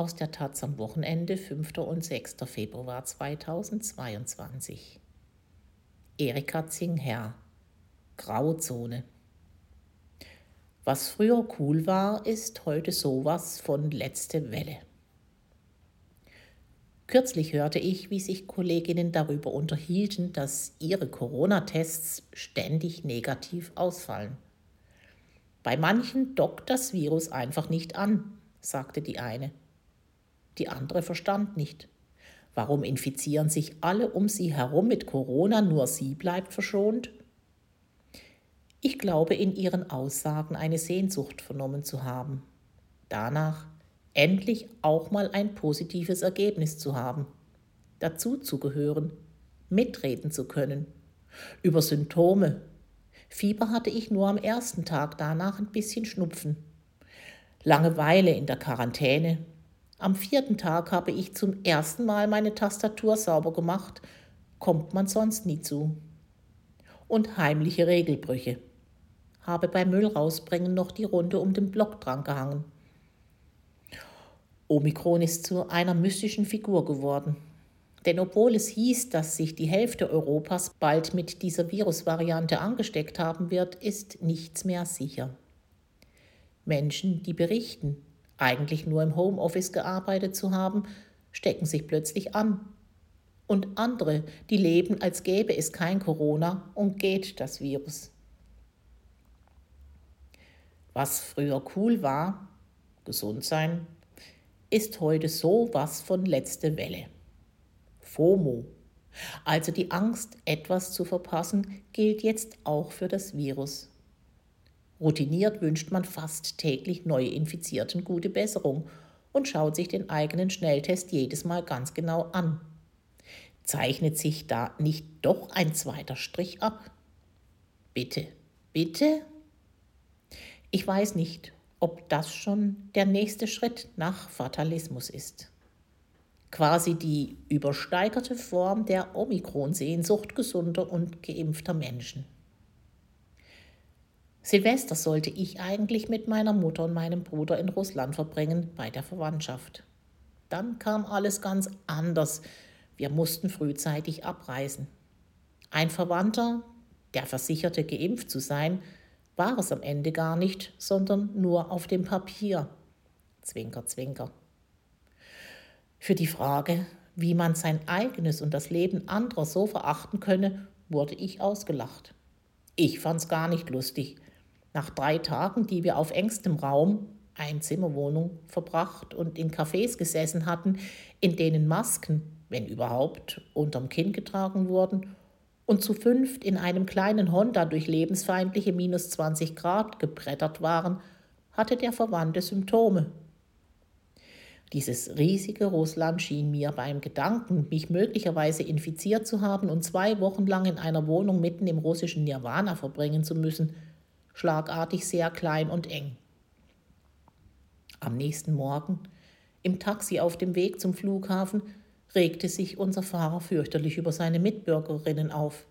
aus der Taz am Wochenende 5. und 6. Februar 2022. Erika Zingherr Grauzone Was früher cool war, ist heute sowas von letzte Welle. Kürzlich hörte ich, wie sich Kolleginnen darüber unterhielten, dass ihre Corona-Tests ständig negativ ausfallen. Bei manchen dockt das Virus einfach nicht an, sagte die eine. Die andere verstand nicht. Warum infizieren sich alle um sie herum mit Corona, nur sie bleibt verschont? Ich glaube, in ihren Aussagen eine Sehnsucht vernommen zu haben. Danach endlich auch mal ein positives Ergebnis zu haben, dazu zu gehören, mitreden zu können. Über Symptome. Fieber hatte ich nur am ersten Tag, danach ein bisschen Schnupfen. Langeweile in der Quarantäne, am vierten Tag habe ich zum ersten Mal meine Tastatur sauber gemacht, kommt man sonst nie zu. Und heimliche Regelbrüche. Habe beim Müll rausbringen noch die Runde um den Block dran gehangen. Omikron ist zu einer mystischen Figur geworden. Denn obwohl es hieß, dass sich die Hälfte Europas bald mit dieser Virusvariante angesteckt haben wird, ist nichts mehr sicher. Menschen, die berichten, eigentlich nur im Homeoffice gearbeitet zu haben, stecken sich plötzlich an. Und andere, die leben, als gäbe es kein Corona, umgeht das Virus. Was früher cool war, gesund sein, ist heute so was von letzte Welle. FOMO, also die Angst, etwas zu verpassen, gilt jetzt auch für das Virus. Routiniert wünscht man fast täglich Neuinfizierten gute Besserung und schaut sich den eigenen Schnelltest jedes Mal ganz genau an. Zeichnet sich da nicht doch ein zweiter Strich ab? Bitte, bitte? Ich weiß nicht, ob das schon der nächste Schritt nach Fatalismus ist. Quasi die übersteigerte Form der Omikron-Sehnsucht gesunder und geimpfter Menschen. Silvester sollte ich eigentlich mit meiner Mutter und meinem Bruder in Russland verbringen, bei der Verwandtschaft. Dann kam alles ganz anders. Wir mussten frühzeitig abreisen. Ein Verwandter, der versicherte, geimpft zu sein, war es am Ende gar nicht, sondern nur auf dem Papier. Zwinker, zwinker. Für die Frage, wie man sein eigenes und das Leben anderer so verachten könne, wurde ich ausgelacht. Ich fand's gar nicht lustig, nach drei Tagen, die wir auf engstem Raum, Einzimmerwohnung, verbracht und in Cafés gesessen hatten, in denen Masken, wenn überhaupt, unterm Kinn getragen wurden und zu fünft in einem kleinen Honda durch lebensfeindliche minus 20 Grad gebrettert waren, hatte der Verwandte Symptome. Dieses riesige Russland schien mir beim Gedanken, mich möglicherweise infiziert zu haben und zwei Wochen lang in einer Wohnung mitten im russischen Nirvana verbringen zu müssen, schlagartig sehr klein und eng. Am nächsten Morgen, im Taxi auf dem Weg zum Flughafen, regte sich unser Fahrer fürchterlich über seine Mitbürgerinnen auf.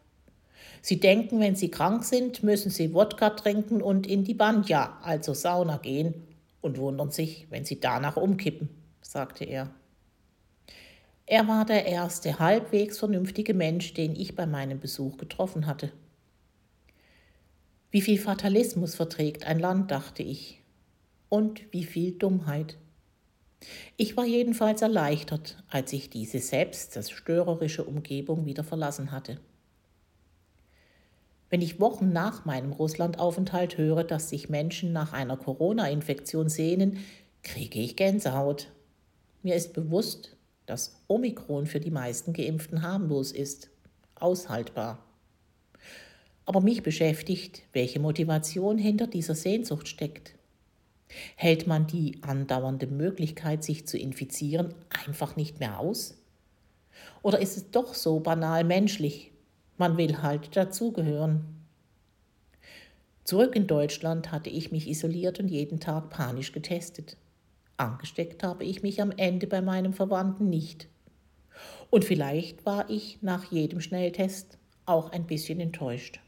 Sie denken, wenn sie krank sind, müssen sie Wodka trinken und in die Banja, also Sauna gehen, und wundern sich, wenn sie danach umkippen, sagte er. Er war der erste halbwegs vernünftige Mensch, den ich bei meinem Besuch getroffen hatte. Wie viel Fatalismus verträgt ein Land, dachte ich. Und wie viel Dummheit. Ich war jedenfalls erleichtert, als ich diese selbstzerstörerische Umgebung wieder verlassen hatte. Wenn ich Wochen nach meinem Russlandaufenthalt höre, dass sich Menschen nach einer Corona-Infektion sehnen, kriege ich Gänsehaut. Mir ist bewusst, dass Omikron für die meisten Geimpften harmlos ist, aushaltbar. Aber mich beschäftigt, welche Motivation hinter dieser Sehnsucht steckt. Hält man die andauernde Möglichkeit, sich zu infizieren, einfach nicht mehr aus? Oder ist es doch so banal menschlich? Man will halt dazugehören. Zurück in Deutschland hatte ich mich isoliert und jeden Tag panisch getestet. Angesteckt habe ich mich am Ende bei meinem Verwandten nicht. Und vielleicht war ich nach jedem Schnelltest auch ein bisschen enttäuscht.